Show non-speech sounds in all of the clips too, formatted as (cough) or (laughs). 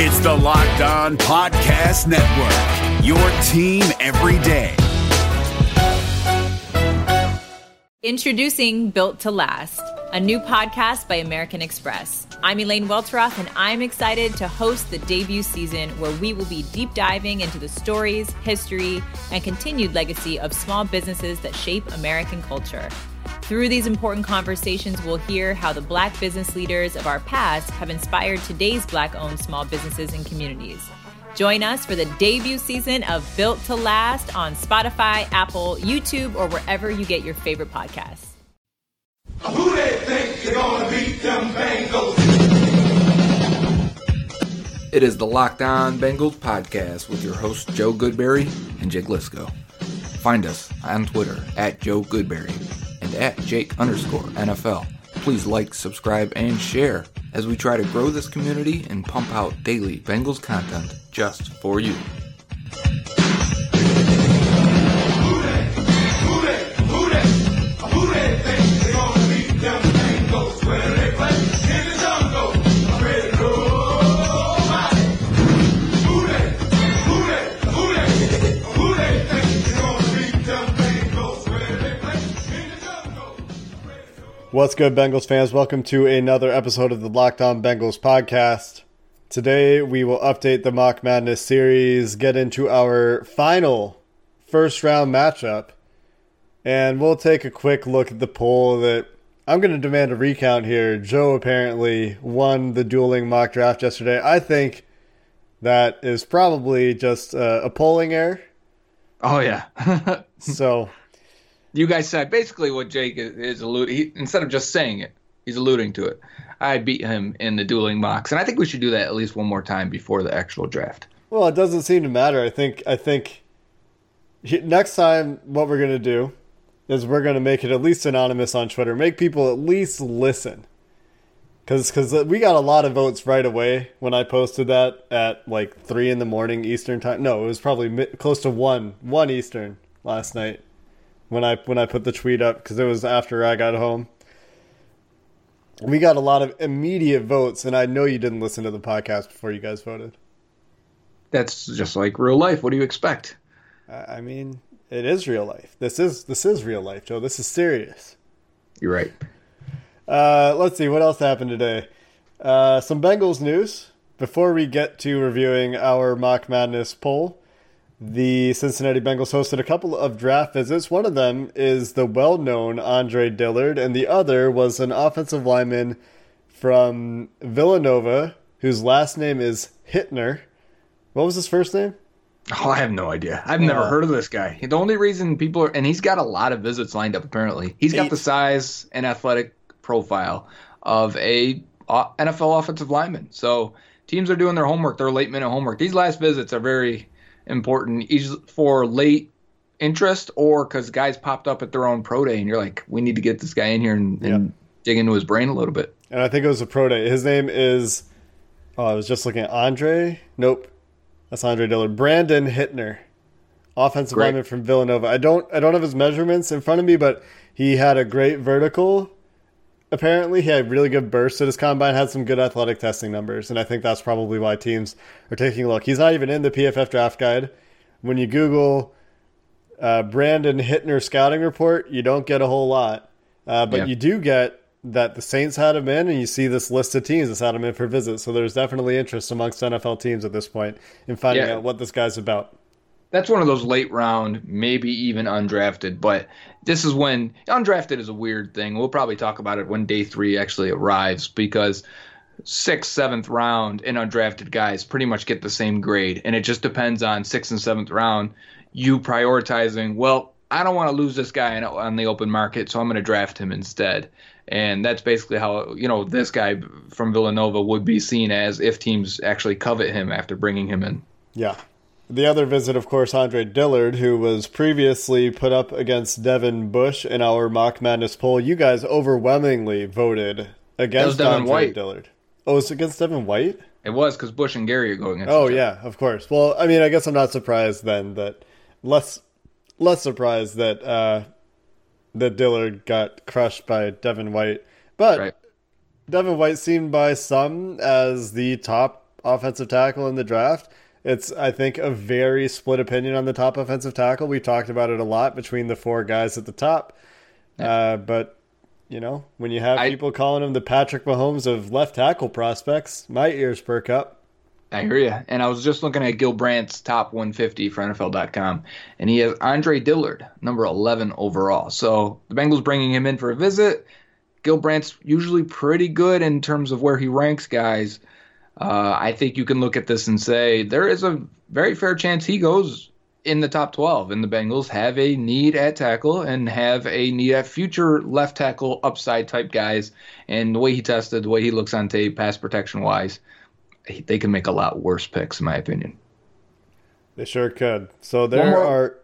It's the Locked On Podcast Network, your team every day. Introducing Built to Last, a new podcast by American Express. I'm Elaine Welteroth, and I'm excited to host the debut season where we will be deep diving into the stories, history, and continued legacy of small businesses that shape American culture. Through these important conversations, we'll hear how the Black business leaders of our past have inspired today's Black owned small businesses and communities. Join us for the debut season of Built to Last on Spotify, Apple, YouTube, or wherever you get your favorite podcasts. Who they think they're gonna beat them Bengals? It is the Locked On Bengals podcast with your hosts Joe Goodberry and Jake Liskow. Find us on Twitter at Joe Goodberry and at Jake underscore NFL. Please like, subscribe, and share as we try to grow this community and pump out daily Bengals content just for you. What's good, Bengals fans? Welcome to another episode of the Locked On Bengals podcast. Today, we will update the Mock Madness series, get into our final first round matchup, and we'll take a quick look at the poll that I'm going to demand a recount here. Joe apparently won the dueling mock draft yesterday. I think that is probably just uh, a polling error. Oh, yeah. (laughs) So, you guys said basically what Jake is, is alluding. He, instead of just saying it, he's alluding to it. I beat him in the dueling mocks, and I think we should do that at least one more time before the actual draft. Well, it doesn't seem to matter. I think I think next time what we're gonna do is we're gonna make it at least anonymous on Twitter. Make people at least listen, because we got a lot of votes right away when I posted that at like three in the morning Eastern time. No, it was probably mi- close to one one Eastern last night when I when I put the tweet up because it was after I got home. We got a lot of immediate votes, and I know you didn't listen to the podcast before you guys voted. That's just like real life. What do you expect? I mean, it is real life. This is this is real life, Joe. This is serious. You're right. Uh, let's see what else happened today. Uh, some Bengals news before we get to reviewing our mock madness poll. The Cincinnati Bengals hosted a couple of draft visits. One of them is the well-known Andre Dillard, and the other was an offensive lineman from Villanova whose last name is Hittner. What was his first name? Oh, I have no idea. I've never Oh. heard of this guy. The only reason people are, and he's got a lot of visits lined up. Apparently, he's got Eight. the size and athletic profile of a uh, NFL offensive lineman. So teams are doing their homework, their late minute homework. These last visits are very important for late interest or because guys popped up at their own pro day, and you're like, we need to get this guy in here and, and dig into his brain a little bit. and I think it was a pro day. His name is. Oh, I was just looking at Andre. Nope, that's Andre Dillard. Brandon Hittner, offensive Great. lineman from Villanova. I don't I don't have his measurements in front of me, but he had a great vertical. Apparently, he had really good bursts at his combine. Had some good athletic testing numbers, and I think that's probably why teams are taking a look. He's not even in the PFF draft guide. When you Google uh, Brandon Hittner scouting report, you don't get a whole lot, uh, but Yeah. you do get that the Saints had him in, and you see this list of teams that's had him in for visits. So there's definitely interest amongst NFL teams at this point in finding Yeah. out what this guy's about. That's one of those late round, maybe even undrafted. But this is when undrafted is a weird thing. We'll probably talk about it when day three actually arrives because sixth, seventh round and undrafted guys pretty much get the same grade. And it just depends on sixth and seventh round, you prioritizing, well, I don't want to lose this guy on the open market, so I'm going to draft him instead. And that's basically how, you know, this guy from Villanova would be seen as if teams actually covet him after bringing him in. Yeah. The other visit, of course, Andre Dillard, who was previously put up against Devin Bush in our Mock Madness poll. You guys overwhelmingly voted against Devin Andre White. Dillard. Oh, it's against Devin White? It was because Bush and Gary are going against Oh yeah, of course. Well, I mean, I guess I'm not surprised then that less less surprised that uh that Dillard got crushed by Devin White. But Right. Devin White seemed by some as the top offensive tackle in the draft. It's I think a very split opinion on the top offensive tackle. We talked about it a lot between the four guys at the top. Uh, but you know, when you have I- people calling him the Patrick Mahomes of left tackle prospects, my ears perk up. I hear you. And I was just looking at Gil Brandt's top 150 for NFL.com, and he has Andre Dillard, number 11 overall. So the Bengals bringing him in for a visit. Gil Brandt's usually pretty good in terms of where he ranks guys. Uh, I think you can look at this and say there is a very fair chance he goes in the top 12. And the Bengals have a need at tackle and have a need at future left tackle upside type guys. And the way he tested, the way he looks on tape, pass protection wise, they can make a lot worse picks, in my opinion. They sure could. So there more- are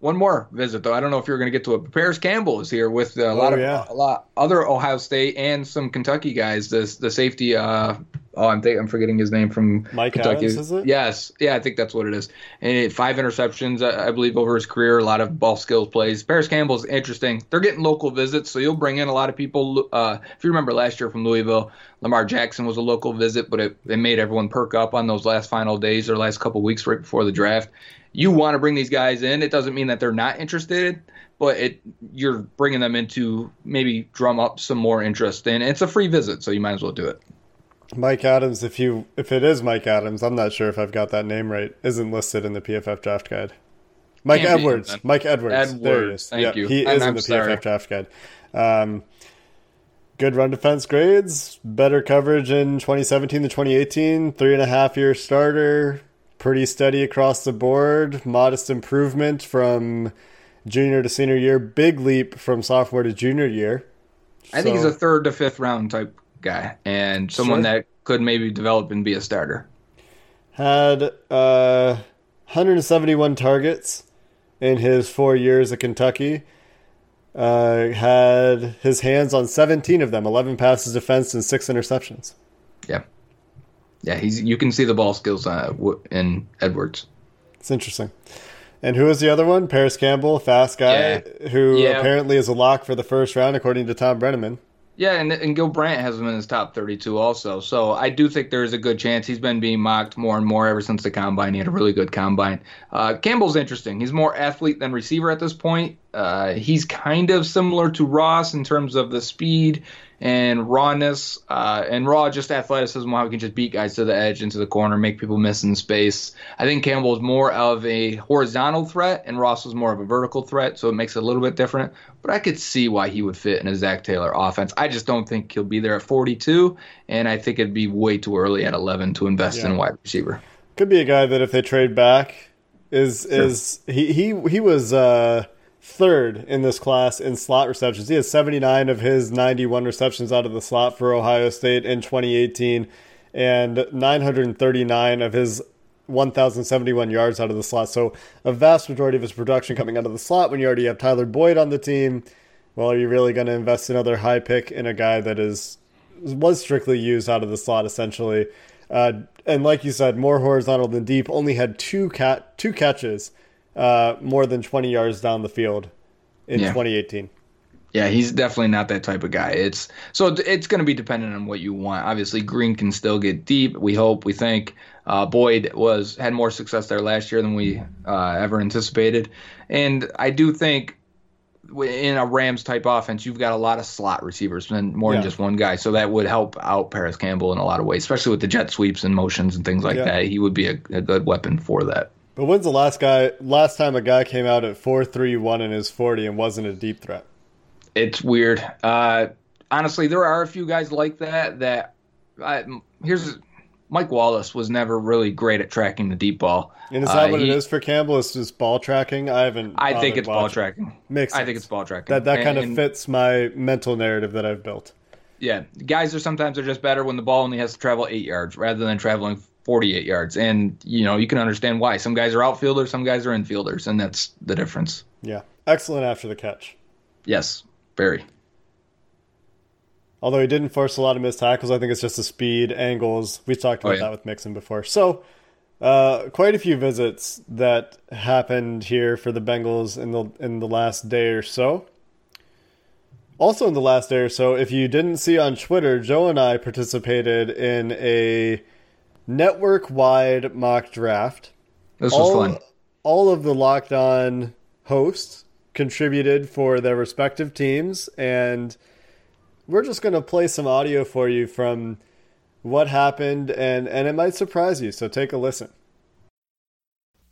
One more visit, though. I don't know if you're going to get to it. But Parris Campbell is here with a lot of Oh, yeah. a lot other Ohio State and some Kentucky guys. This the safety. Uh, oh, I'm think, I'm forgetting his name from Mike Kentucky. Adams, is it? Yes, yeah, I think that's what it is. And it, five interceptions, I, I believe, over his career. A lot of ball skills plays. Parris Campbell's interesting. They're getting local visits, so you'll bring in a lot of people. Uh, if you remember last year from Louisville, Lamar Jackson was a local visit, but it, it made everyone perk up on those last final days or last couple weeks right before the draft. You want to bring these guys in. It doesn't mean that they're not interested, but it you're bringing them in to maybe drum up some more interest. And it's a free visit, so you might as well do it. Mike Adams. If you if it is Mike Adams, I'm not sure if I've got that name right. Isn't listed in the PFF draft guide. Mike Can't Edwards. Mike Edwards. There he Edwards, is. thank yeah, you. He I'm- is in the sorry. PFF draft guide. Um, good run defense grades. Better coverage in 2017 to 2018. Three and a half year starter. Pretty steady across the board. Modest improvement from junior to senior year. Big leap from sophomore to junior year. I think he's a third to fifth round type guy and someone Sure. that could maybe develop and be a starter. had uh, 171 targets in his four years at Kentucky. Uh, had his hands on 17 of them, 11 passes defense and six interceptions. Yeah. Yeah, he's you can see the ball skills uh, in Edwards. It's interesting. And who is the other one? Parris Campbell, fast guy, who Yeah. apparently is a lock for the first round, according to Tom Brenneman. Yeah, and and Gil Brandt has him in his top 32 also. So I do think there is a good chance he's been being mocked more and more ever since the combine. He had a really good combine. Uh, Campbell's interesting. He's more athlete than receiver at this point. Uh, he's kind of similar to Ross in terms of the speed and rawness uh, and raw just athleticism, how he can just beat guys to the edge into the corner, make people miss in space. I think Campbell is more of a horizontal threat, and Ross was more of a vertical threat, so it makes it a little bit different. But I could see why he would fit in a Zac Taylor offense. I just don't think he'll be there at 42, and I think it'd be way too early at 11 to invest in a wide receiver. Could be a guy that if they trade back is is he he he was uh third in this class in slot receptions. He has 79 of his 91 receptions out of the slot for Ohio State in 2018 and 939 of his 1071 yards out of the slot. So a vast majority of his production coming out of the slot when you already have Tyler Boyd on the team. Well, are you really going to invest another high pick in a guy that is was strictly used out of the slot essentially? Uh, and like you said, more horizontal than deep. Only had two cat two catches, uh, more than 20 yards down the field in Yeah. 2018. Yeah, he's definitely not that type of guy. It's so it's going to be dependent on what you want. Obviously, Green can still get deep. We hope, we think. Uh, Boyd was had more success there last year than we uh, ever anticipated, and I do think in a Rams type offense, you've got a lot of slot receivers and more Yeah. than just one guy. So that would help out Parris Campbell in a lot of ways, especially with the jet sweeps and motions and things like Yeah. that. He would be a, a good weapon for that. But when's the last guy last time a guy came out at 4-3-1 in his 40 and wasn't a deep threat? it's weird. Uh, honestly, there are a few guys like that. That I, here's Mike Wallace was never really great at tracking the deep ball. And is that Uh, what he- it is for Campbell? It's just ball tracking. I haven't. I think it's ball tracking. Makes Sense. I think it's ball tracking. That that kind of fits my mental narrative that I've built. Yeah, guys are sometimes are just better when the ball only has to travel eight yards rather than traveling 48 yards. And you know you can understand why. Some guys are outfielders, some guys are infielders, and that's the difference. Yeah, excellent after the catch. Yes, very. Although he didn't force a lot of missed tackles, I think it's just the speed, angles. We've talked about Oh, yeah. that with Mixon before. So, uh, quite a few visits that happened here for the Bengals in the in the last day or so. Also, in the last day or so, if you didn't see on Twitter, Joe and I participated in a network wide mock draft. This was all, fun. All of the locked on hosts contributed for their respective teams, and we're just going to play some audio for you from what happened, and, and it might surprise you. So take a listen.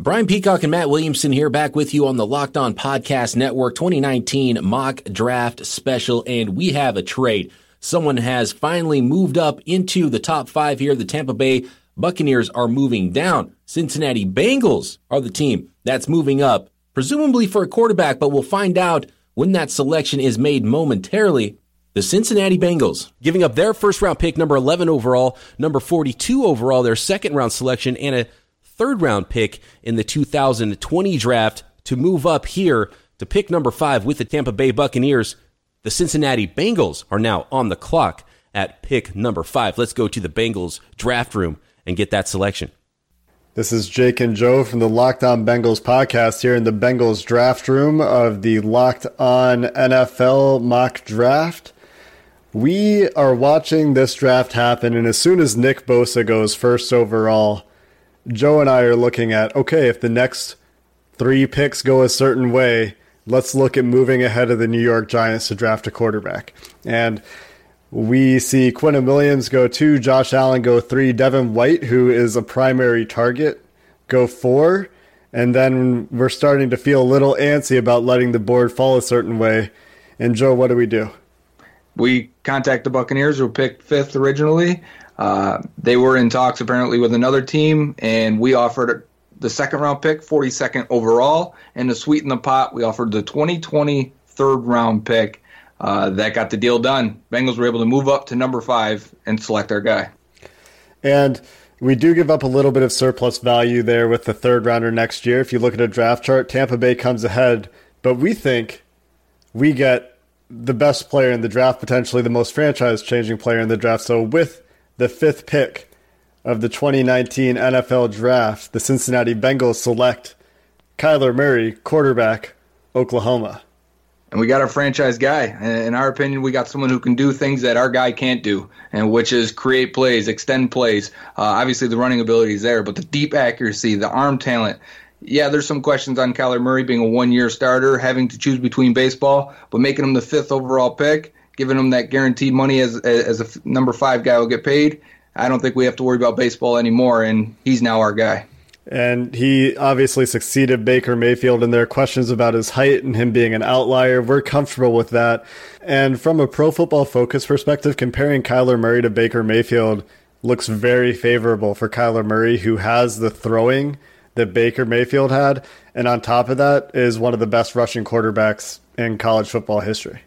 Brian Peacock and Matt Williamson here back with you on the Locked On Podcast Network 2019 mock draft special. And we have a trade. Someone has finally moved up into the top five here. The Tampa Bay Buccaneers are moving down. Cincinnati Bengals are the team that's moving up, presumably for a quarterback, but we'll find out when that selection is made momentarily. The Cincinnati Bengals giving up their first round pick, number 11 overall, number 42 overall, their second round selection, and a third round pick in the 2020 draft to move up here to pick number five with the Tampa Bay Buccaneers. The Cincinnati Bengals are now on the clock at pick number five. Let's go to the Bengals draft room and get that selection. This is Jake and Joe from the Locked On Bengals podcast here in the Bengals draft room of the Locked On NFL mock draft. We are watching this draft happen, and as soon as Nick Bosa goes first overall, Joe and I are looking at okay, if the next three picks go a certain way, let's look at moving ahead of the New York Giants to draft a quarterback. And we see Quinnen Williams go two, Josh Allen go three, Devin White, who is a primary target, go four. And then we're starting to feel a little antsy about letting the board fall a certain way. And Joe, what do we do? We contact the Buccaneers, who picked fifth originally. Uh, they were in talks apparently with another team, and we offered the second round pick, 42nd overall, and to sweeten the pot, we offered the 2020 third round pick. Uh, that got the deal done. Bengals were able to move up to number five and select our guy. And we do give up a little bit of surplus value there with the third rounder next year. If you look at a draft chart, Tampa Bay comes ahead, but we think we get the best player in the draft, potentially the most franchise changing player in the draft. So with the fifth pick of the 2019 NFL Draft, the Cincinnati Bengals select Kyler Murray, quarterback, Oklahoma. And we got our franchise guy. In our opinion, we got someone who can do things that our guy can't do, and which is create plays, extend plays. Uh, obviously, the running ability is there, but the deep accuracy, the arm talent. Yeah, there's some questions on Kyler Murray being a one-year starter, having to choose between baseball, but making him the fifth overall pick giving him that guaranteed money as as a number five guy will get paid. I don't think we have to worry about baseball anymore, and he's now our guy. And he obviously succeeded Baker Mayfield, and there are questions about his height and him being an outlier. We're comfortable with that. And from a pro football focus perspective, comparing Kyler Murray to Baker Mayfield looks very favorable for Kyler Murray, who has the throwing that Baker Mayfield had. And on top of that, is one of the best rushing quarterbacks in college football history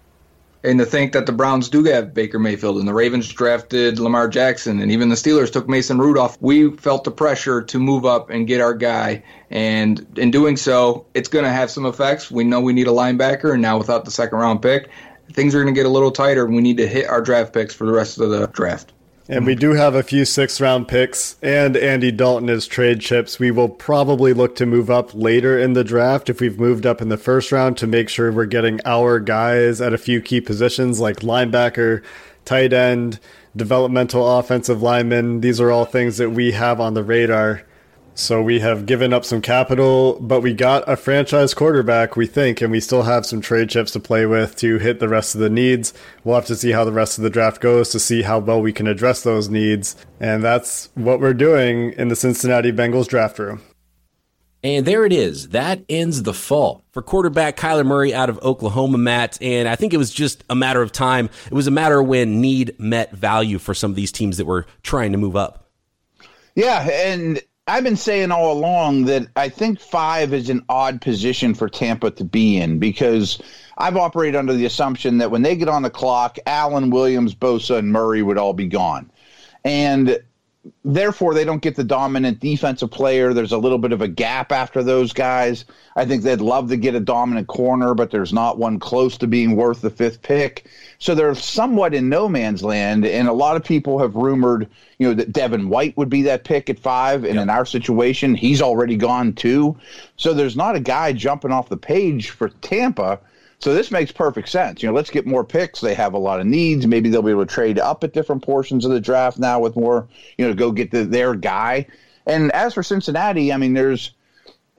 and to think that the Browns do have Baker Mayfield and the Ravens drafted Lamar Jackson and even the Steelers took Mason Rudolph, we felt the pressure to move up and get our guy. And in doing so, it's going to have some effects. We know we need a linebacker, and now without the second round pick, things are going to get a little tighter. And we need to hit our draft picks for the rest of the draft. And we do have a few six round picks and Andy Dalton as trade chips. We will probably look to move up later in the draft if we've moved up in the first round to make sure we're getting our guys at a few key positions like linebacker, tight end, developmental offensive lineman. These are all things that we have on the radar so we have given up some capital, but we got a franchise quarterback, we think, and we still have some trade chips to play with to hit the rest of the needs. We'll have to see how the rest of the draft goes to see how well we can address those needs. And that's what we're doing in the Cincinnati Bengals draft room. And there it is. That ends the fall for quarterback Kyler Murray out of Oklahoma, Matt. And I think it was just a matter of time. It was a matter when need met value for some of these teams that were trying to move up. Yeah, and I've been saying all along that I think five is an odd position for Tampa to be in because I've operated under the assumption that when they get on the clock, Allen, Williams, Bosa, and Murray would all be gone. And therefore, they don't get the dominant defensive player. There's a little bit of a gap after those guys. I think they'd love to get a dominant corner, but there's not one close to being worth the fifth pick. So they're somewhat in no man's land. And a lot of people have rumored, you know, that Devin White would be that pick at five. And yep. in our situation, he's already gone too. So there's not a guy jumping off the page for Tampa. So this makes perfect sense. You know, let's get more picks. They have a lot of needs. Maybe they'll be able to trade up at different portions of the draft now with more, you know, go get the, their guy. And as for Cincinnati, I mean, there's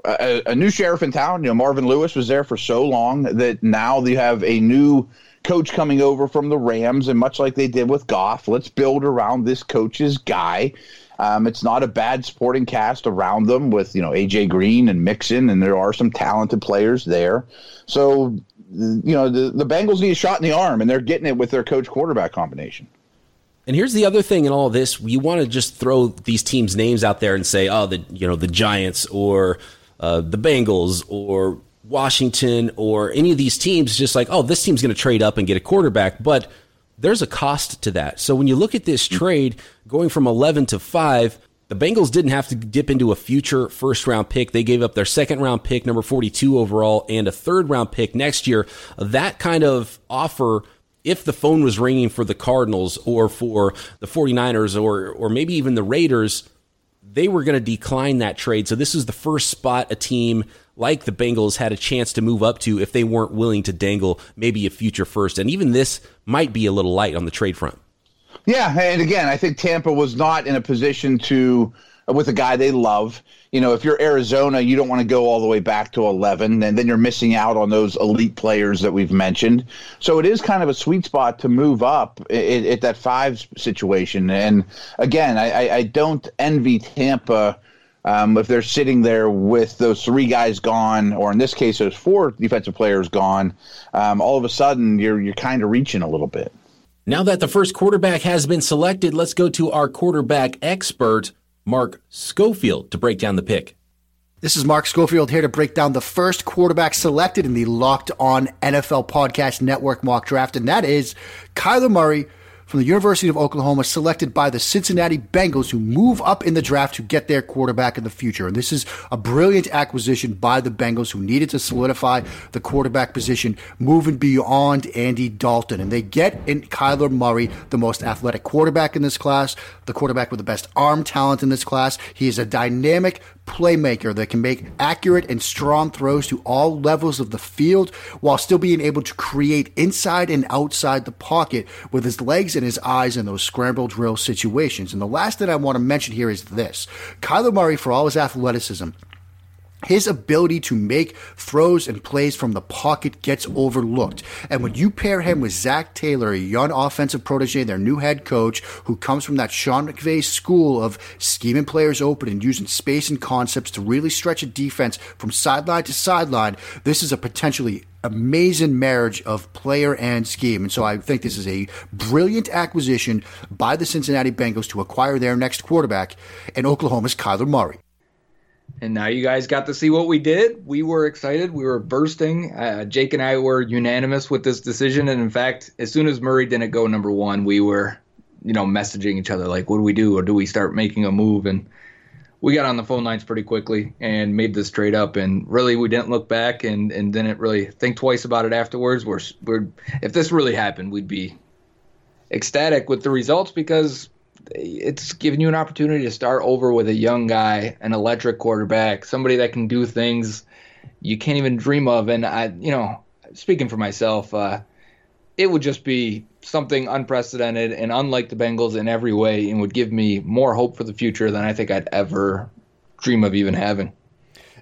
a, a new sheriff in town. You know, Marvin Lewis was there for so long that now they have a new coach coming over from the Rams, and much like they did with Goff, let's build around this coach's guy. Um, it's not a bad supporting cast around them with you know AJ Green and Mixon, and there are some talented players there. So you know the the Bengals need a shot in the arm, and they're getting it with their coach quarterback combination. And here's the other thing in all this: we want to just throw these teams' names out there and say, "Oh, the you know the Giants or uh, the Bengals or Washington or any of these teams." Just like, "Oh, this team's going to trade up and get a quarterback," but there's a cost to that. So when you look at this trade going from 11 to 5, the Bengals didn't have to dip into a future first round pick. They gave up their second round pick, number 42 overall, and a third round pick next year. That kind of offer, if the phone was ringing for the Cardinals or for the 49ers or, or maybe even the Raiders, they were going to decline that trade. So this is the first spot a team like the Bengals had a chance to move up to if they weren't willing to dangle maybe a future first. And even this might be a little light on the trade front. Yeah, and again, I think Tampa was not in a position to with a guy they love. You know, if you're Arizona, you don't want to go all the way back to 11, and then you're missing out on those elite players that we've mentioned. So it is kind of a sweet spot to move up at, at that five situation. And again, I, I don't envy Tampa. Um, if they're sitting there with those three guys gone, or in this case, those four defensive players gone, um, all of a sudden you're you're kind of reaching a little bit. Now that the first quarterback has been selected, let's go to our quarterback expert, Mark Schofield, to break down the pick. This is Mark Schofield here to break down the first quarterback selected in the Locked On NFL Podcast Network mock draft, and that is Kyler Murray from the University of Oklahoma, selected by the Cincinnati Bengals, who move up in the draft to get their quarterback in the future. And this is a brilliant acquisition by the Bengals, who needed to solidify the quarterback position, moving beyond Andy Dalton. And they get in Kyler Murray, the most athletic quarterback in this class, the quarterback with the best arm talent in this class. He is a dynamic playmaker that can make accurate and strong throws to all levels of the field while still being able to create inside and outside the pocket with his legs and his eyes in those scramble drill situations. And the last thing I want to mention here is this Kyler Murray, for all his athleticism, his ability to make throws and plays from the pocket gets overlooked. And when you pair him with Zac Taylor, a young offensive protege, their new head coach, who comes from that Sean McVay school of scheming players open and using space and concepts to really stretch a defense from sideline to sideline, this is a potentially amazing marriage of player and scheme. And so I think this is a brilliant acquisition by the Cincinnati Bengals to acquire their next quarterback and Oklahoma's Kyler Murray. And now you guys got to see what we did. We were excited. We were bursting. Uh, Jake and I were unanimous with this decision. And in fact, as soon as Murray didn't go number one, we were, you know, messaging each other like, what do we do? Or do we start making a move? And we got on the phone lines pretty quickly and made this trade up. And really, we didn't look back and, and didn't really think twice about it afterwards. We're, we're, if this really happened, we'd be ecstatic with the results because it's giving you an opportunity to start over with a young guy, an electric quarterback, somebody that can do things you can't even dream of. And I, you know, speaking for myself, uh, it would just be something unprecedented and unlike the Bengals in every way, and would give me more hope for the future than I think I'd ever dream of even having.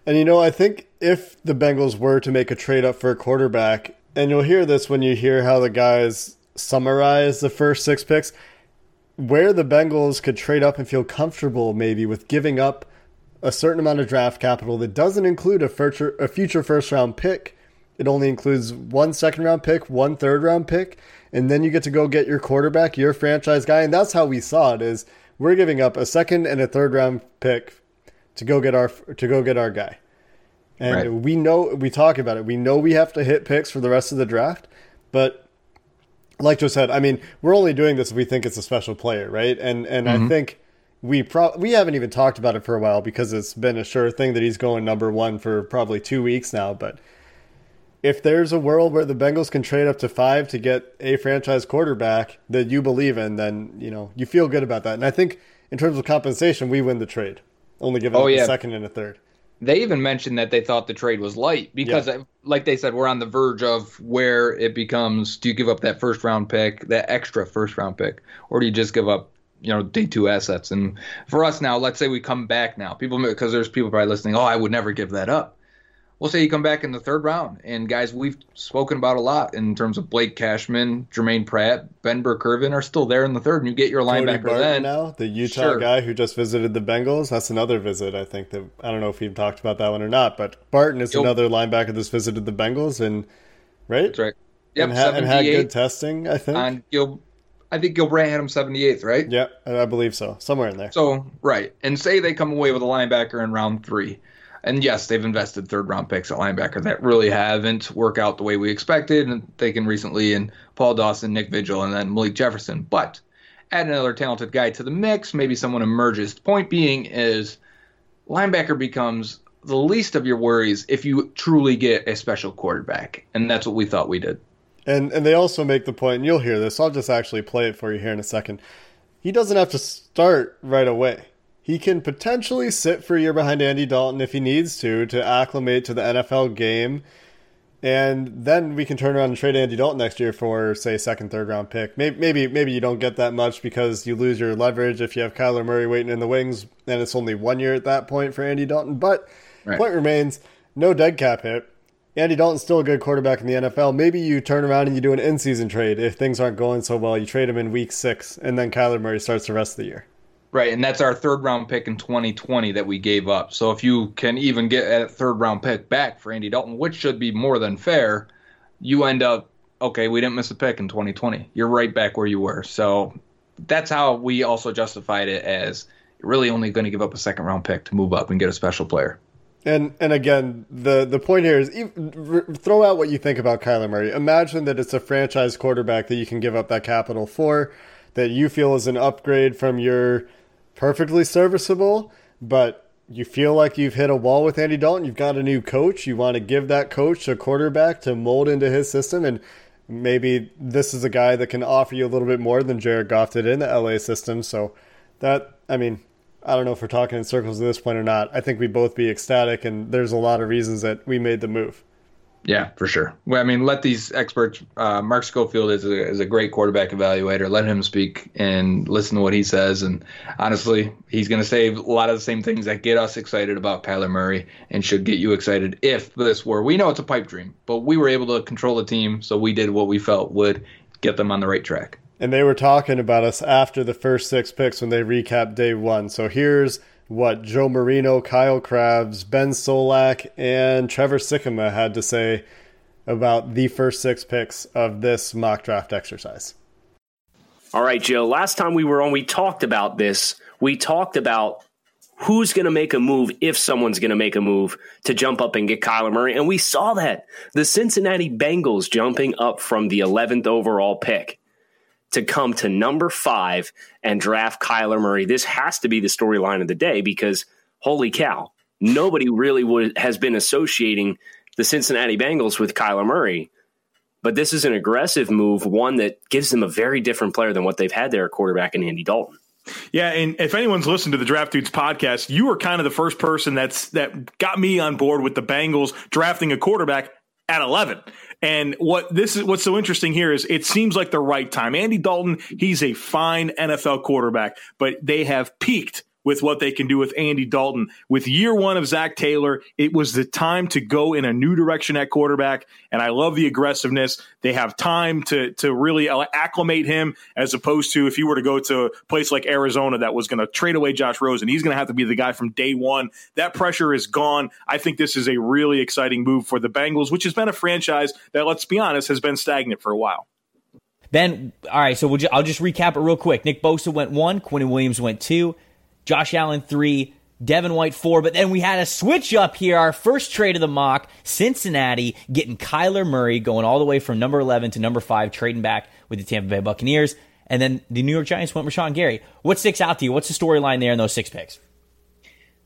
And you know, I think if the Bengals were to make a trade up for a quarterback, and you'll hear this when you hear how the guys summarize the first six picks where the Bengals could trade up and feel comfortable maybe with giving up a certain amount of draft capital that doesn't include a future a future first round pick. It only includes one second round pick, one third round pick, and then you get to go get your quarterback, your franchise guy, and that's how we saw it is we're giving up a second and a third round pick to go get our to go get our guy. And Right. we know we talk about it. We know we have to hit picks for the rest of the draft, but like Joe said, I mean, we're only doing this if we think it's a special player, right? And and I mm-hmm. think we pro- we haven't even talked about it for a while because it's been a sure thing that he's going number one for probably two weeks now. But if there's a world where the Bengals can trade up to five to get a franchise quarterback that you believe in, then you know you feel good about that. And I think in terms of compensation, we win the trade, only giving Oh, up yeah. a second and a third. They even mentioned that they thought the trade was light because, Yeah. like they said, we're on the verge of where it becomes: do you give up that first round pick, that extra first round pick, or do you just give up, you know, day two assets? And for us now, let's say we come back now, people because there's people probably listening. Oh, I would never give that up. We'll say you come back in the third round, and guys we've spoken about a lot in terms of Blake Cashman, Germaine Pratt, Ben Burr-Kirven are still there in the third, and you get your Cody linebacker Barton then. now, the Utah Sure. guy who just visited the Bengals. That's another visit. I think that I don't know if he talked about that one or not, but Barton is Yo. another linebacker that's visited the Bengals and right, That's right. Yep, and, ha- and had good testing. I think. on Gil. I think Gil Brandt had him 78th, right? yeah, I believe so. Somewhere in there. So right, and say they come away with a linebacker in round three, and yes, they've invested third round picks at linebacker that really haven't worked out the way we expected, and taken recently in Paul Dawson, Nick Vigil, and then Malik Jefferson. But add another talented guy to the mix, maybe someone emerges. The point being is linebacker becomes the least of your worries if you truly get a special quarterback, and that's what we thought we did. And and they also make the point, and you'll hear this. I'll just actually play it for you here in a second. He doesn't have to start right away. He can potentially sit for a year behind Andy Dalton if he needs to to acclimate to the NFL game, and then we can turn around and trade Andy Dalton next year for say second, third round pick. Maybe maybe maybe you don't get that much because you lose your leverage if you have Kyler Murray waiting in the wings, and it's only one year at that point for Andy Dalton. But Right. point remains, no dead cap hit. Andy Dalton's still a good quarterback in the NFL. Maybe you turn around and you do an in-season trade if things aren't going so well. You trade him in week six, and then Kyler Murray starts the rest of the year. Right, and that's our third round pick in 2020 that we gave up. So if you can even get a third round pick back for Andy Dalton, which should be more than fair, you end up okay. We didn't miss a pick in 2020. You're right back where you were. So that's how we also justified it as really only going to give up a second round pick to move up and get a special player. And and again, the the point here is ev- r- throw out what you think about Kyler Murray. Imagine that it's a franchise quarterback that you can give up that capital for, that you feel is an upgrade from your perfectly serviceable, but you feel like you've hit a wall with Andy Dalton. You've got a new coach. You want to give that coach a quarterback to mold into his system, and maybe this is a guy that can offer you a little bit more than Jared Goff did in the LA system. So that I mean, I don't know if we're talking in circles at this point or not. I think we'd both be ecstatic, and there's a lot of reasons that we made the move. Yeah, for sure. Well, I mean, let these experts. Uh, Mark Schofield is a, is a great quarterback evaluator. Let him speak and listen to what he says. And honestly, he's going to say a lot of the same things that get us excited about Kyler Murray and should get you excited if this were. We know it's a pipe dream, but we were able to control the team, so we did what we felt would get them on the right track. And they were talking about us after the first six picks when they recapped day one. So here's what Joe Marino, Kyle Crabbs, Ben Solak, and Trevor Sikkema had to say about the first six picks of this mock draft exercise. All right, Joe. Last time we were on, we talked about this. We talked about who's going to make a move if someone's going to make a move to jump up and get Kyler Murray. And we saw that. The Cincinnati Bengals jumping up from the 11th overall pick to come to number five and draft Kyler Murray. This has to be the storyline of the day because holy cow, nobody really would, has been associating the Cincinnati Bengals with Kyler Murray. But this is an aggressive move, one that gives them a very different player than what they've had there at quarterback in Andy Dalton. Yeah, and if anyone's listened to the Draft Dudes podcast, you were kind of the first person that's that got me on board with the Bengals drafting a quarterback at 11. And what this is what's so interesting here is it seems like the right time. Andy Dalton, he's a fine NFL quarterback, but they have peaked with what they can do with Andy Dalton. With year one of Zac Taylor, it was the time to go in a new direction at quarterback. And I love the aggressiveness. They have time to to really acclimate him as opposed to if you were to go to a place like Arizona that was going to trade away Josh Rosen, he's going to have to be the guy from day one. That pressure is gone. I think this is a really exciting move for the Bengals, which has been a franchise that, let's be honest, has been stagnant for a while. Ben, all right, so we'll ju- I'll just recap it real quick. Nick Bosa went one, Quinn Williams went two, Josh Allen three, Devin White four. But then we had a switch up here. Our first trade of the mock, Cincinnati getting Kyler Murray going all the way from number 11 to number five, trading back with the Tampa Bay Buccaneers. And then the New York Giants went Rashan Gary. What sticks out to you? What's the storyline there in those six picks?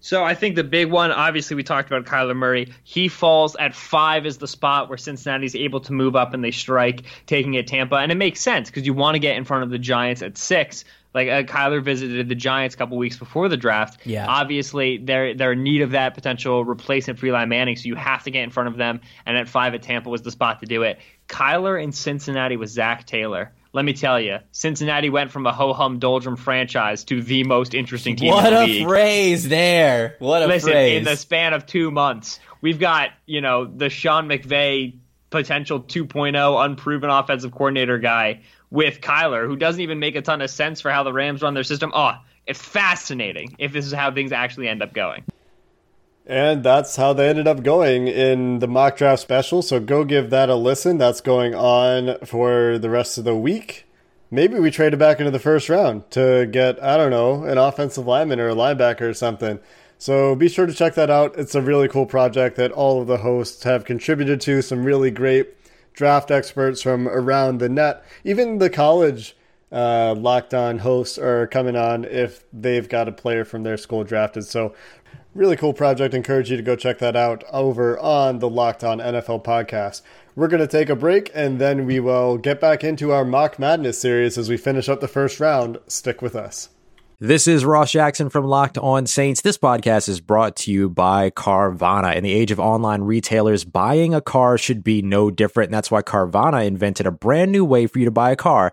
So I think the big one, obviously, we talked about Kyler Murray. He falls at five is the spot where Cincinnati's able to move up and they strike, taking it Tampa, and it makes sense because you want to get in front of the Giants at six. Like uh, Kyler visited the Giants a couple weeks before the draft. Yeah. Obviously, they're they're in need of that potential replacement for Eli Manning, so you have to get in front of them. And at five at Tampa was the spot to do it. Kyler in Cincinnati with Zac Taylor. Let me tell you, Cincinnati went from a ho hum doldrum franchise to the most interesting team What in the a league. phrase there. What a Listen, phrase. in the span of two months, we've got you know the Sean McVay potential 2.0 unproven offensive coordinator guy with Kyler, who doesn't even make a ton of sense for how the Rams run their system. Oh, it's fascinating if this is how things actually end up going. And that's how they ended up going in the mock draft special. So go give that a listen. That's going on for the rest of the week. Maybe we trade it back into the first round to get, I don't know, an offensive lineman or a linebacker or something. So be sure to check that out. It's a really cool project that all of the hosts have contributed to. Some really great draft experts from around the net. Even the college uh, locked on hosts are coming on if they've got a player from their school drafted. So really cool project. Encourage you to go check that out over on the Locked On NFL podcast. We're going to take a break and then we will get back into our Mock Madness series as we finish up the first round. Stick with us. This is Ross Jackson from Locked On Saints. This podcast is brought to you by Carvana. In the age of online retailers, buying a car should be no different. And that's why Carvana invented a brand new way for you to buy a car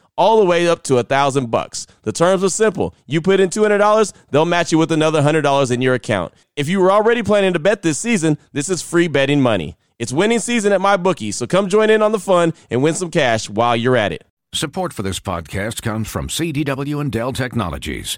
all the way up to a thousand bucks. The terms are simple. You put in $200, they'll match you with another $100 in your account. If you were already planning to bet this season, this is free betting money. It's winning season at MyBookie, so come join in on the fun and win some cash while you're at it. Support for this podcast comes from CDW and Dell Technologies.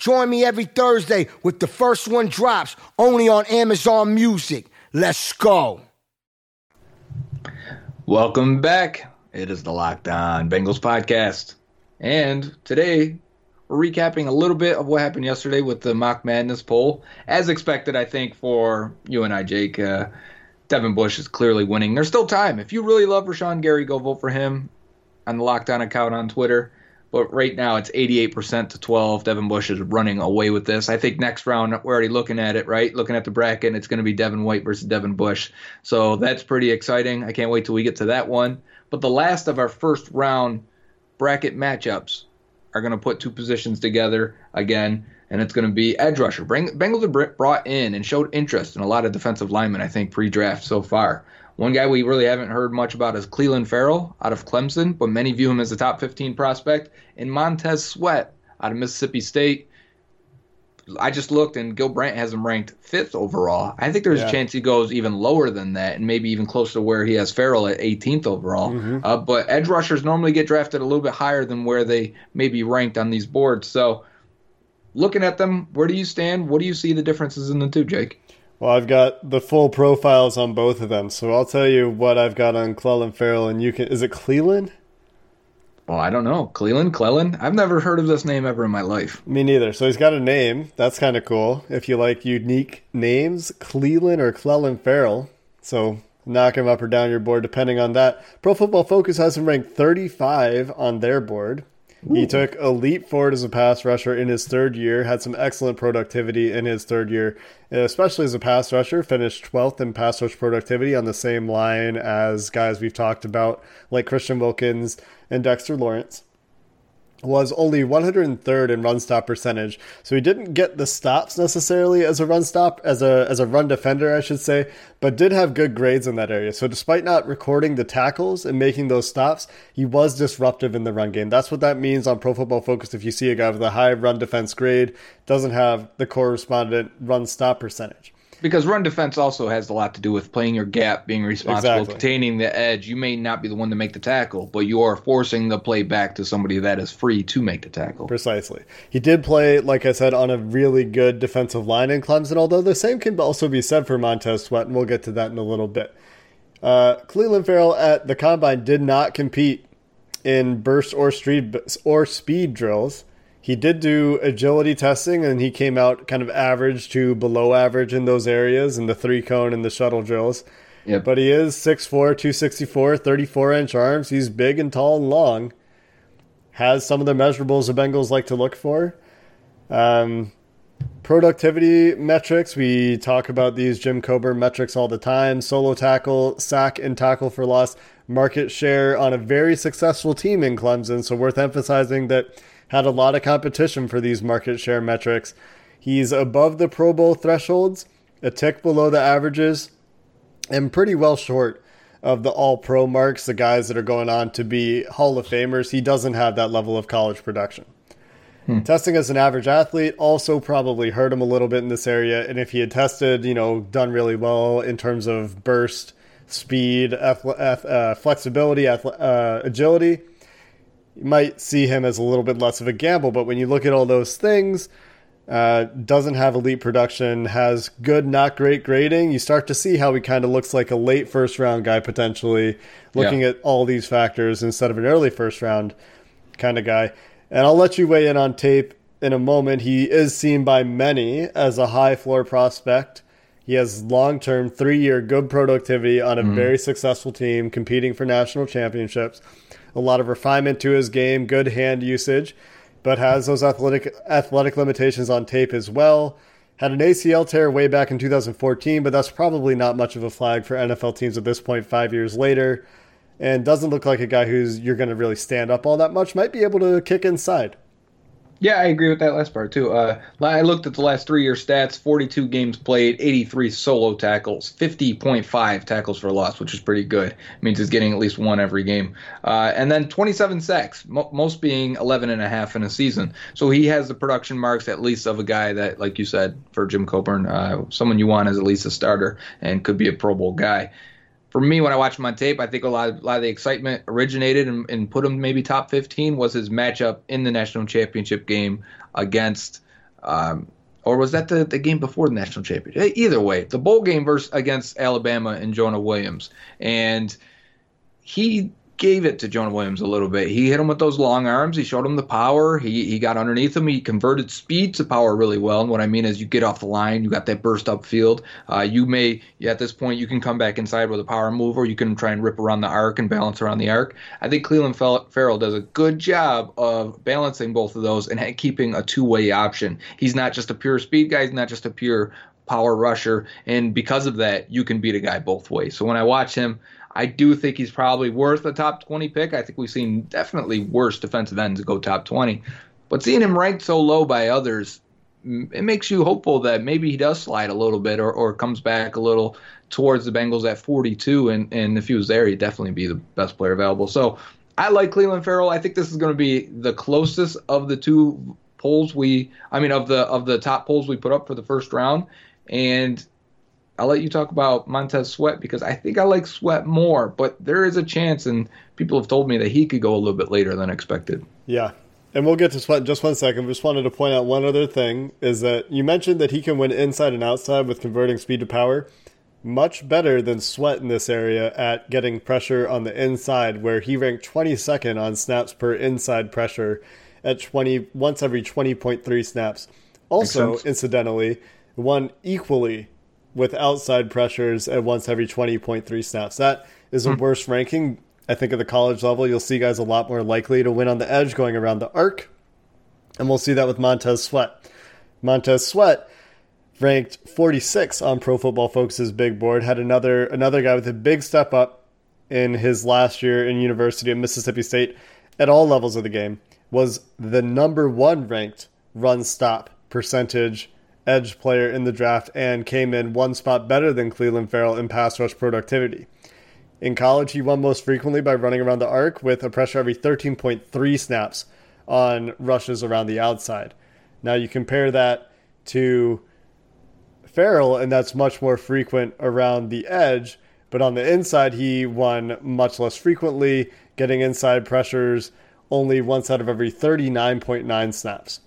Join me every Thursday with the first one drops only on Amazon Music. Let's go. Welcome back. It is the Locked On Bengals podcast. And today we're recapping a little bit of what happened yesterday with the mock madness poll. As expected, I think, for you and I, Jake, uh, Devin Bush is clearly winning. There's still time. If you really love Rashan Gary, go vote for him on the Locked On account on Twitter. But right now it's 88% to 12. Devin Bush is running away with this. I think next round we're already looking at it, right? Looking at the bracket, and it's going to be Devin White versus Devin Bush. So that's pretty exciting. I can't wait till we get to that one. But the last of our first round bracket matchups are going to put two positions together again, and it's going to be edge rusher. Bengals have brought in and showed interest in a lot of defensive linemen, I think, pre-draft so far. One guy we really haven't heard much about is Clelin Ferrell out of Clemson, but many view him as a top 15 prospect. And Montez Sweat out of Mississippi State. I just looked, and Gil Brandt has him ranked fifth overall. I think there's Yeah. a chance he goes even lower than that, and maybe even close to where he has Ferrell at 18th overall. Mhm. Uh, but edge rushers normally get drafted a little bit higher than where they may be ranked on these boards. So, looking at them, where do you stand? What do you see the differences in the two, Jake? Well, I've got the full profiles on both of them, so I'll tell you what I've got on Clellan Ferrell, and you can. Is it Cleland? Well, I don't know. Cleland, Clellan? I've never heard of this name ever in my life. Me neither. So he's got a name. That's kind of cool. If you like unique names, Cleland or Clellan Ferrell. So knock him up or down your board depending on that. Pro Football Focus has him ranked 35 on their board. He took a leap forward as a pass rusher in his third year, had some excellent productivity in his third year, especially as a pass rusher, finished 12th in pass rush productivity on the same line as guys we've talked about, like Christian Wilkins and Dexter Lawrence was only 103rd in run stop percentage. So he didn't get the stops necessarily as a run stop as a as a run defender, I should say, but did have good grades in that area. So despite not recording the tackles and making those stops, he was disruptive in the run game. That's what that means on Pro Football Focus if you see a guy with a high run defense grade doesn't have the correspondent run stop percentage. Because run defense also has a lot to do with playing your gap, being responsible, Exactly. containing the edge. You may not be the one to make the tackle, but you are forcing the play back to somebody that is free to make the tackle. Precisely. He did play, like I said, on a really good defensive line in Clemson, although the same can also be said for Montez Sweat, and we'll get to that in a little bit. Uh, Cleveland Ferrell at the combine did not compete in burst or street or speed drills. He did do agility testing, and he came out kind of average to below average in those areas in the three cone and the shuttle drills. Yep. But he is 6'4", 264, 34 inch arms. He's big and tall and long. Has some of the measurables the Bengals like to look for. Um, productivity metrics. We talk about these Jim Coburn metrics all the time. Solo tackle, sack, and tackle for loss. Market share on a very successful team in Clemson. So worth emphasizing that had a lot of competition for these market share metrics. He's above the Pro Bowl thresholds, a tick below the averages, and pretty well short of the all pro marks, the guys that are going on to be Hall of Famers. He doesn't have that level of college production. Testing as an average athlete also probably hurt him a little bit in this area. And if he had tested, you know, done really well in terms of burst, speed, uh, flexibility, uh, agility, you might see him as a little bit less of a gamble. But when you look at all those things, uh, doesn't have elite production, has good, not great grading, you start to see how he kind of looks like a late first round guy potentially, looking Yeah. at all these factors instead of an early first round kind of guy. And I'll let you weigh in on tape in a moment. He is seen by many as a high floor prospect. He has long term, three year good productivity on a Mhm. very successful team competing for national championships. A lot of refinement to his game, good hand usage, but has those athletic athletic limitations on tape as well. Had an ACL tear way back in 2014, but that's probably not much of a flag for NFL teams at this point, five years later. And doesn't look like a guy who's you're going to really stand up all that much. Might be able to kick inside. Yeah, I agree with that last part too. Uh, I looked at the last three year stats: 42 games played, 83 solo tackles, 50.5 tackles for loss, which is pretty good. It means he's getting at least one every game, uh, and then 27 sacks, mo- most being 11 and a half in a season. So he has the production marks at least of a guy that, like you said, for Jim Coburn, uh, someone you want as at least a starter and could be a Pro Bowl guy. For me, when I watch him on tape, I think a lot of, a lot of the excitement originated and, and put him maybe top 15 was his matchup in the national championship game against, um, or was that the, the game before the national championship? Either way, the bowl game versus against Alabama and Jonah Williams, and he gave it to Jonah Williams a little bit. He hit him with those long arms. He showed him the power. He he got underneath him. He converted speed to power really well. And what I mean is, you get off the line, you got that burst up field. Uh, you may at this point you can come back inside with a power move, or you can try and rip around the arc and balance around the arc. I think Clelin Ferrell does a good job of balancing both of those and keeping a two way option. He's not just a pure speed guy. He's not just a pure power rusher, and because of that, you can beat a guy both ways. So when I watch him, I do think he's probably worth a top 20 pick. I think we've seen definitely worse defensive ends go top 20. But seeing him ranked so low by others, it makes you hopeful that maybe he does slide a little bit or, or comes back a little towards the Bengals at 42. And, and if he was there, he'd definitely be the best player available. So I like Cleveland Ferrell. I think this is going to be the closest of the two polls we, I mean, of the of the top polls we put up for the first round. And I'll let you talk about Montez Sweat because I think I like Sweat more, but there is a chance, and people have told me that he could go a little bit later than expected. Yeah. And we'll get to Sweat in just one second. Just wanted to point out one other thing is that you mentioned that he can win inside and outside with converting speed to power. Much better than Sweat in this area at getting pressure on the inside, where he ranked 22nd on snaps per inside pressure at 20 once every 20.3 snaps. Also, incidentally, won equally with outside pressures at once every 20.3 snaps. That is a Hmm. worse ranking. I think at the college level, you'll see guys a lot more likely to win on the edge going around the arc. And we'll see that with Montez Sweat. Montez Sweat ranked 46 on Pro Football Focus's big board, had another another guy with a big step up in his last year in University of Mississippi State at all levels of the game. Was the number one ranked run stop percentage edge player in the draft and came in one spot better than Cleveland Ferrell in pass rush productivity. In college, he won most frequently by running around the arc with a pressure every 13.3 snaps on rushes around the outside. Now you compare that to Ferrell, and that's much more frequent around the edge. But on the inside, he won much less frequently, getting inside pressures only once out of every 39.9 snaps.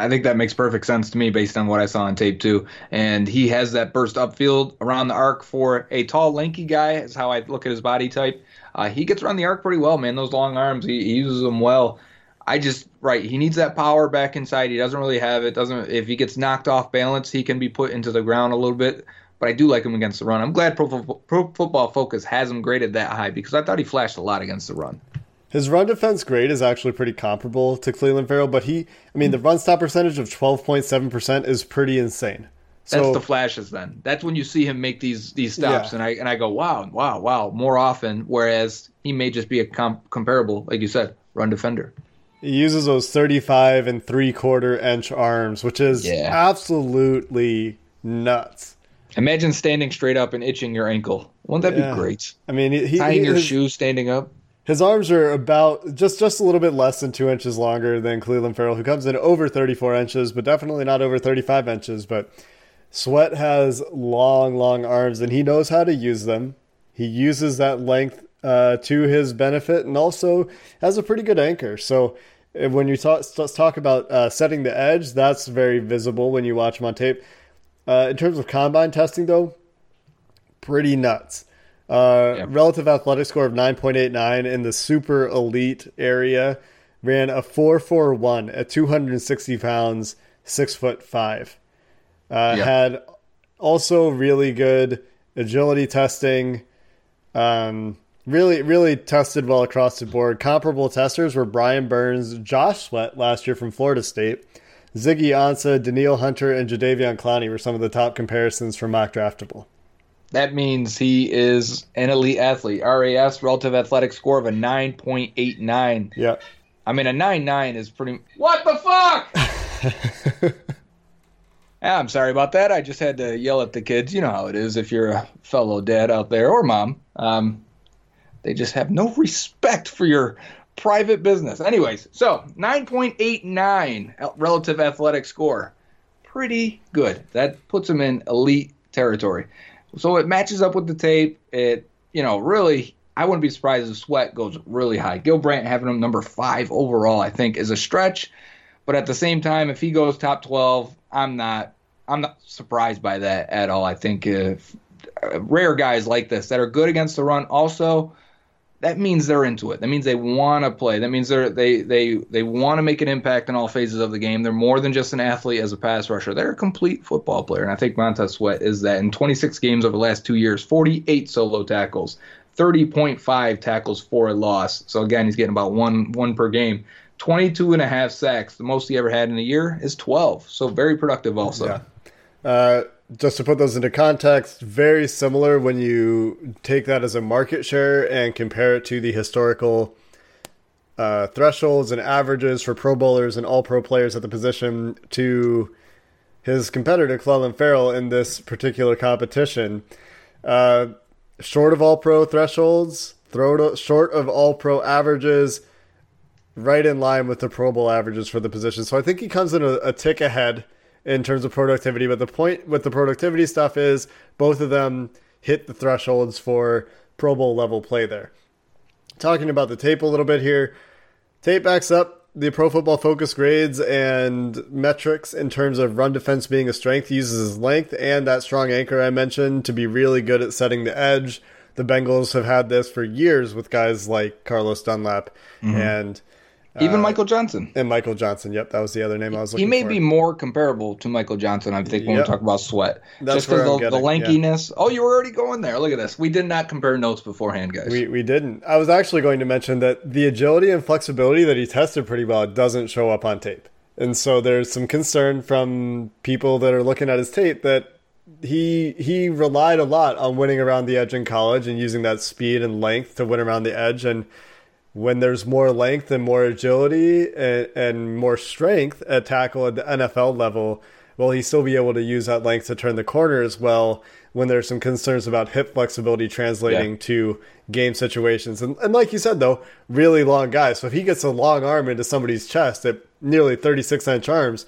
I think that makes perfect sense to me based on what I saw on tape too. And he has that burst upfield around the arc for a tall, lanky guy. Is how I look at his body type. Uh, he gets around the arc pretty well, man. Those long arms, he, he uses them well. I just right. He needs that power back inside. He doesn't really have it. Doesn't if he gets knocked off balance, he can be put into the ground a little bit. But I do like him against the run. I'm glad Pro, Pro Football Focus has him graded that high because I thought he flashed a lot against the run. His run defense grade is actually pretty comparable to Cleveland Ferrell, but he, I mean, the run stop percentage of 12.7% is pretty insane. That's the flashes. Then that's when you see him make these these stops, Yeah. and I and I go, wow, wow, wow, more often. Whereas he may just be a comp- comparable, like you said, run defender. he uses those 35 and three quarter inch arms, which is Yeah. absolutely nuts. Imagine standing straight up and itching your ankle. Wouldn't that Yeah. be great? I mean, he, he, Tying your his, shoes, standing up. His arms are about just just a little bit less than two inches longer than Cleveland Ferrell, who comes in over 34 inches, but definitely not over 35 inches. But Sweat has long, long arms, and he knows how to use them. He uses that length uh, to his benefit, and also has a pretty good anchor. So uh, when you talk talk about uh, setting the edge, that's very visible when you watch him on tape. Uh, in terms of combine testing, though, pretty nuts. Uh, Relative athletic score of 9.89 in the super elite area. Ran a 4.41 at 260 pounds, six foot five. Uh, Yep. Had also really good agility testing. Um, really, really tested well across the board. Comparable testers were Brian Burns, Josh Sweat last year from Florida State. Ziggy Ansah, Danielle Hunter, and Jadeveon Clowney were some of the top comparisons for mock draftable. That means he is an elite athlete. RAS relative athletic score of a nine point eight nine. Yeah. I mean a nine nine is pretty. What the fuck? Yeah, (laughs) I'm sorry about that. I just had to yell at the kids. You know how it is if you're a fellow dad out there or mom. Um, they just have no respect for your private business. Anyways, so 9.89 relative athletic score. Pretty good. That puts him in elite territory. So it matches up with the tape. It you know, really, I wouldn't be surprised if Sweat goes really high. Gil Brandt having him number five overall, I think, is a stretch. But at the same time, if he goes top twelve, I'm not I'm not surprised by that at all. I think if uh, rare guys like this that are good against the run, also that means they're into it. That means they want to play. That means they're they they they want to make an impact in all phases of the game. They're more than just an athlete as a pass rusher. They're a complete football player, and I think Montez Sweat is that. In 26 games over the last two years, 48 solo tackles, 30.5 tackles for a loss. So again, he's getting about one one per game. 22 and a half sacks. The most he ever had in a year is 12. So very productive also. Yeah. Uh, just to put those into context, very similar when you take that as a market share and compare it to the historical uh, thresholds and averages for Pro Bowlers and All Pro players at the position to his competitor Clelin Ferrell in this particular competition. Uh, short of All Pro thresholds, short of All Pro averages, right in line with the Pro Bowl averages for the position. So I think he comes in a, a tick ahead in terms of productivity. But the point with the productivity stuff is both of them hit the thresholds for Pro Bowl level play there. Talking about the tape a little bit here, tape backs up the Pro Football Focus grades and metrics in terms of run defense being a strength. He uses his length and that strong anchor I mentioned to be really good at setting the edge. The Bengals have had this for years with guys like Carlos Dunlap Mhm. and Even uh, Michael Johnson. and Michael Johnson. Yep, that was the other name I was looking He may for. be more comparable to Michael Johnson, I think, when Yep. we talk about sweat. That's Just because the, the getting, yeah. lankiness. Oh, you were already going there. Look at this. We did not compare notes beforehand, guys. We, we didn't. I was actually going to mention that the agility and flexibility that he tested pretty well doesn't show up on tape. And so there's some concern from people that are looking at his tape that he he relied a lot on winning around the edge in college and using that speed and length to win around the edge and when there's more length and more agility and, and more strength at tackle at the NFL level, will he still be able to use that length to turn the corner as well when there's some concerns about hip flexibility translating Yeah. to game situations? And, and like you said, though, really long guy. So if he gets a long arm into somebody's chest at nearly 36 inch arms,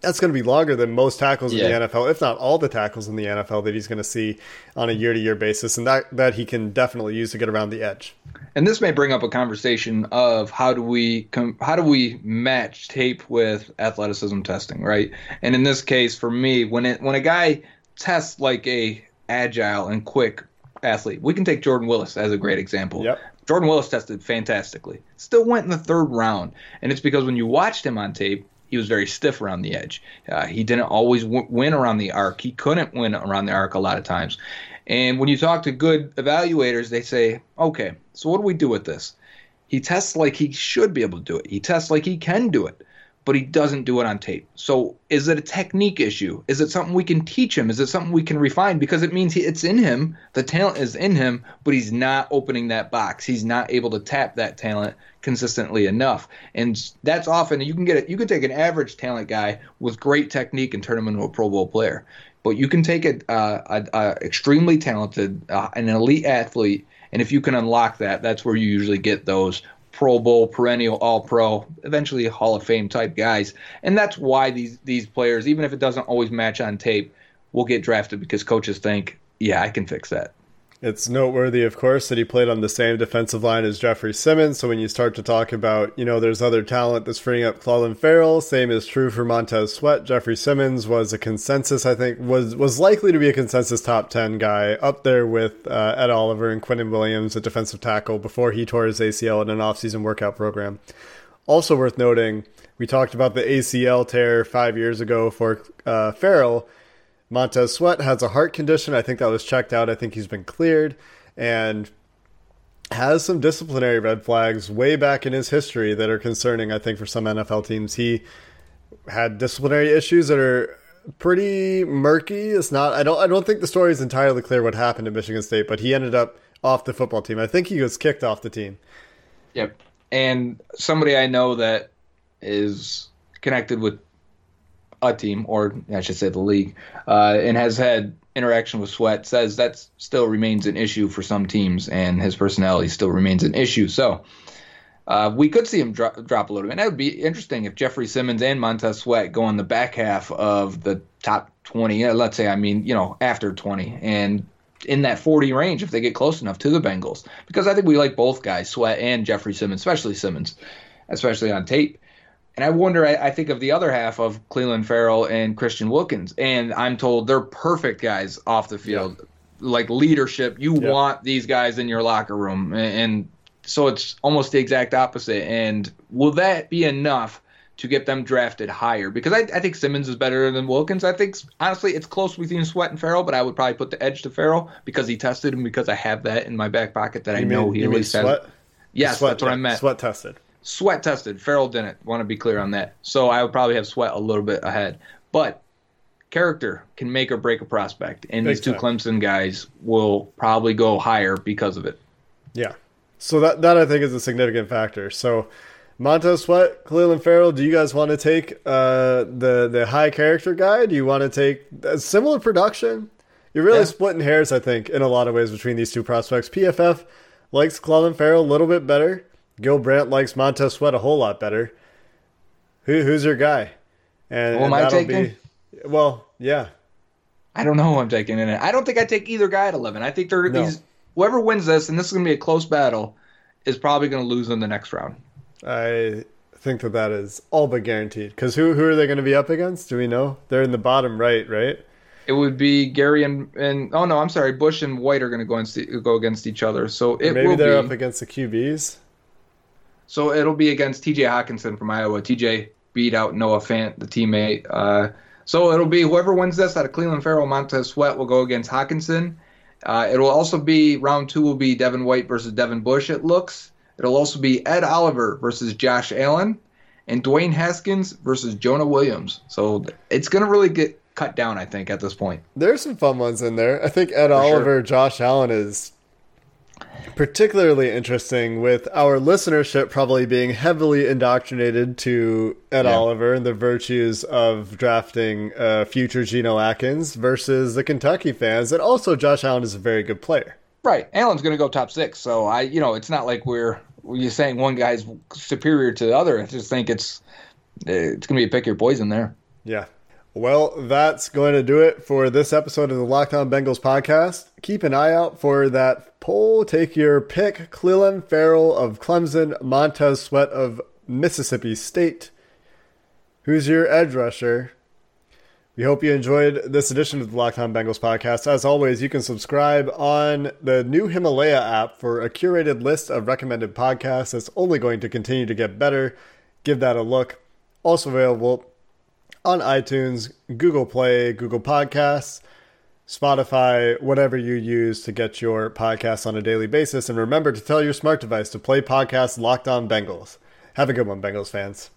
that's going to be longer than most tackles in the NFL, if not all the tackles in the NFL that he's going to see on a year to year basis. And that, that he can definitely use to get around the edge. and this may bring up a conversation of how do we com- how do we match tape with athleticism testing, right? And in this case, for me, when it when a guy tests like a agile and quick athlete, we can take Jordan Willis as a great example. Yep. Jordan Willis tested fantastically. Still went in the third round, and it's because when you watched him on tape, he was very stiff around the edge. Uh, he didn't always w- win around the arc. He couldn't win around the arc a lot of times. And when you talk to good evaluators, they say, okay, so what do we do with this? He tests like he should be able to do it. He tests like he can do it, but he doesn't do it on tape. So is it a technique issue? Is it something we can teach him? Is it something we can refine? Because it means he, it's in him. The talent is in him, but he's not opening that box. He's not able to tap that talent consistently enough. And that's often you can get it. You can take an average talent guy with great technique and turn him into a Pro Bowl player. But you can take a, uh, a, a extremely talented, uh, an elite athlete, and if you can unlock that, that's where you usually get those Pro Bowl, perennial All Pro, eventually Hall of Fame type guys. And that's why these these players, even if it doesn't always match on tape, will get drafted because coaches think, yeah, I can fix that. It's noteworthy, of course, that he played on the same defensive line as Jeffrey Simmons. So when you start to talk about, you know, there's other talent that's freeing up Clelin Ferrell, same is true for Montez Sweat. Jeffrey Simmons was a consensus, I think, was was likely to be a consensus top ten guy, up there with uh, Ed Oliver and Quinnen Williams, a defensive tackle, before he tore his ACL in an offseason workout program. Also worth noting, we talked about the ACL tear five years ago for uh, Ferrell. Montez Sweat has a heart condition. I think that was checked out. I think he's been cleared and has some disciplinary red flags way back in his history that are concerning, I think, for some NFL teams. He had disciplinary issues that are pretty murky. It's not I don't I don't think the story is entirely clear what happened at Michigan State, but he ended up off the football team. I think he was kicked off the team. Yep. And somebody I know that is connected with a team, or I should say the league, uh, and has had interaction with Sweat, says that still remains an issue for some teams, and his personality still remains an issue. So uh, we could see him drop, drop a little bit. And that would be interesting if Jeffrey Simmons and Montez Sweat go in the back half of the top 20. uh, Let's say, I mean, you know, after 20, and in that 40 range if they get close enough to the Bengals. Because I think we like both guys, Sweat and Jeffrey Simmons, especially Simmons, especially on tape. And I wonder, I, I think of the other half of Cleveland Ferrell and Christian Wilkins, and I'm told they're perfect guys off the field, like leadership. You Yeah. want these guys in your locker room, and, and so it's almost the exact opposite. And will that be enough to get them drafted higher? Because I, I think Simmons is better than Wilkins. I think honestly, it's close between Sweat and Ferrell, but I would probably put the edge to Ferrell because he tested and because I have that in my back pocket that I You know mean- he at least has. Sweat? Yes, Sweat, that's what I meant. Sweat tested. Sweat tested. Ferrell didn't. Want to be clear on that. So I would probably have Sweat a little bit ahead. But character can make or break a prospect, and Big these two time. Clemson guys will probably go higher because of it. Yeah. So that that I think is a significant factor. So Montez Sweat, Cleveland Ferrell, do you guys want to take uh, the the high character guy? Do you want to take a similar production? You're really Yeah. splitting hairs, I think, in a lot of ways between these two prospects. PFF likes Cleveland Ferrell a little bit better. Gil Brandt likes Montez Sweat a whole lot better. Who who's your guy? And, Who am I taking? Be, well, yeah. I don't know who I'm taking in it. I don't think I take either guy at 11. I think they're No. these whoever wins this, and this is going to be a close battle, is probably going to lose in the next round. I think that that is all but guaranteed. Because who who are they going to be up against? Do we know? They're in the bottom right, right? It would be Gary and and oh no, I'm sorry, Bush and White are going to go against go against each other. So it Maybe they're be. up against the QBs. So it'll be against T.J. Hockenson from Iowa. T.J. beat out Noah Fant, the teammate. Uh, so it'll be whoever wins this out of Cleveland Ferrell, Montez Sweat will go against Hockenson. Uh, it'll also be round two will be Devin White versus Devin Bush. It looks. It'll also be Ed Oliver versus Josh Allen, and Dwayne Haskins versus Jonah Williams. So it's going to really get cut down, I think, at this point. There's some fun ones in there. I think Ed For sure. Oliver, Josh Allen is particularly interesting with our listenership probably being heavily indoctrinated to Ed Yeah. Oliver and the virtues of drafting uh, future Geno Atkins versus the Kentucky fans. And also, Josh Allen is a very good player. Right. Allen's going to go top six. So I, you know, it's not like we're we're saying one guy's superior to the other. I just think it's it's going to be a pick your poison there. Yeah. Well, that's going to do it for this episode of the Locked On Bengals podcast. Keep an eye out for that poll. Take your pick Cleveland Ferrell of Clemson, Montez Sweat of Mississippi State. Who's your edge rusher? We hope you enjoyed this edition of the Locked On Bengals podcast. As always, you can subscribe on the new Himalaya app for a curated list of recommended podcasts that's only going to continue to get better. Give that a look. Also available on iTunes, Google Play, Google Podcasts, Spotify, whatever you use to get your podcasts on a daily basis. And remember to tell your smart device to play podcast Locked On Bengals. Have a good one, Bengals fans.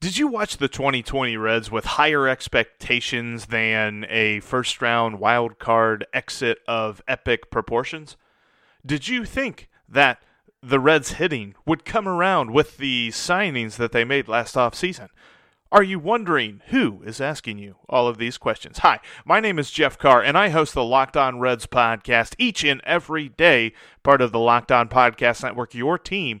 Did you watch the 2020 Reds with higher expectations than a first round wild card exit of epic proportions? Did you think that the Reds hitting would come around with the signings that they made last offseason? Are you wondering who is asking you all of these questions? Hi, my name is Jeff Carr, and I host the Locked On Reds podcast each and every day, part of the Locked On Podcast Network, your team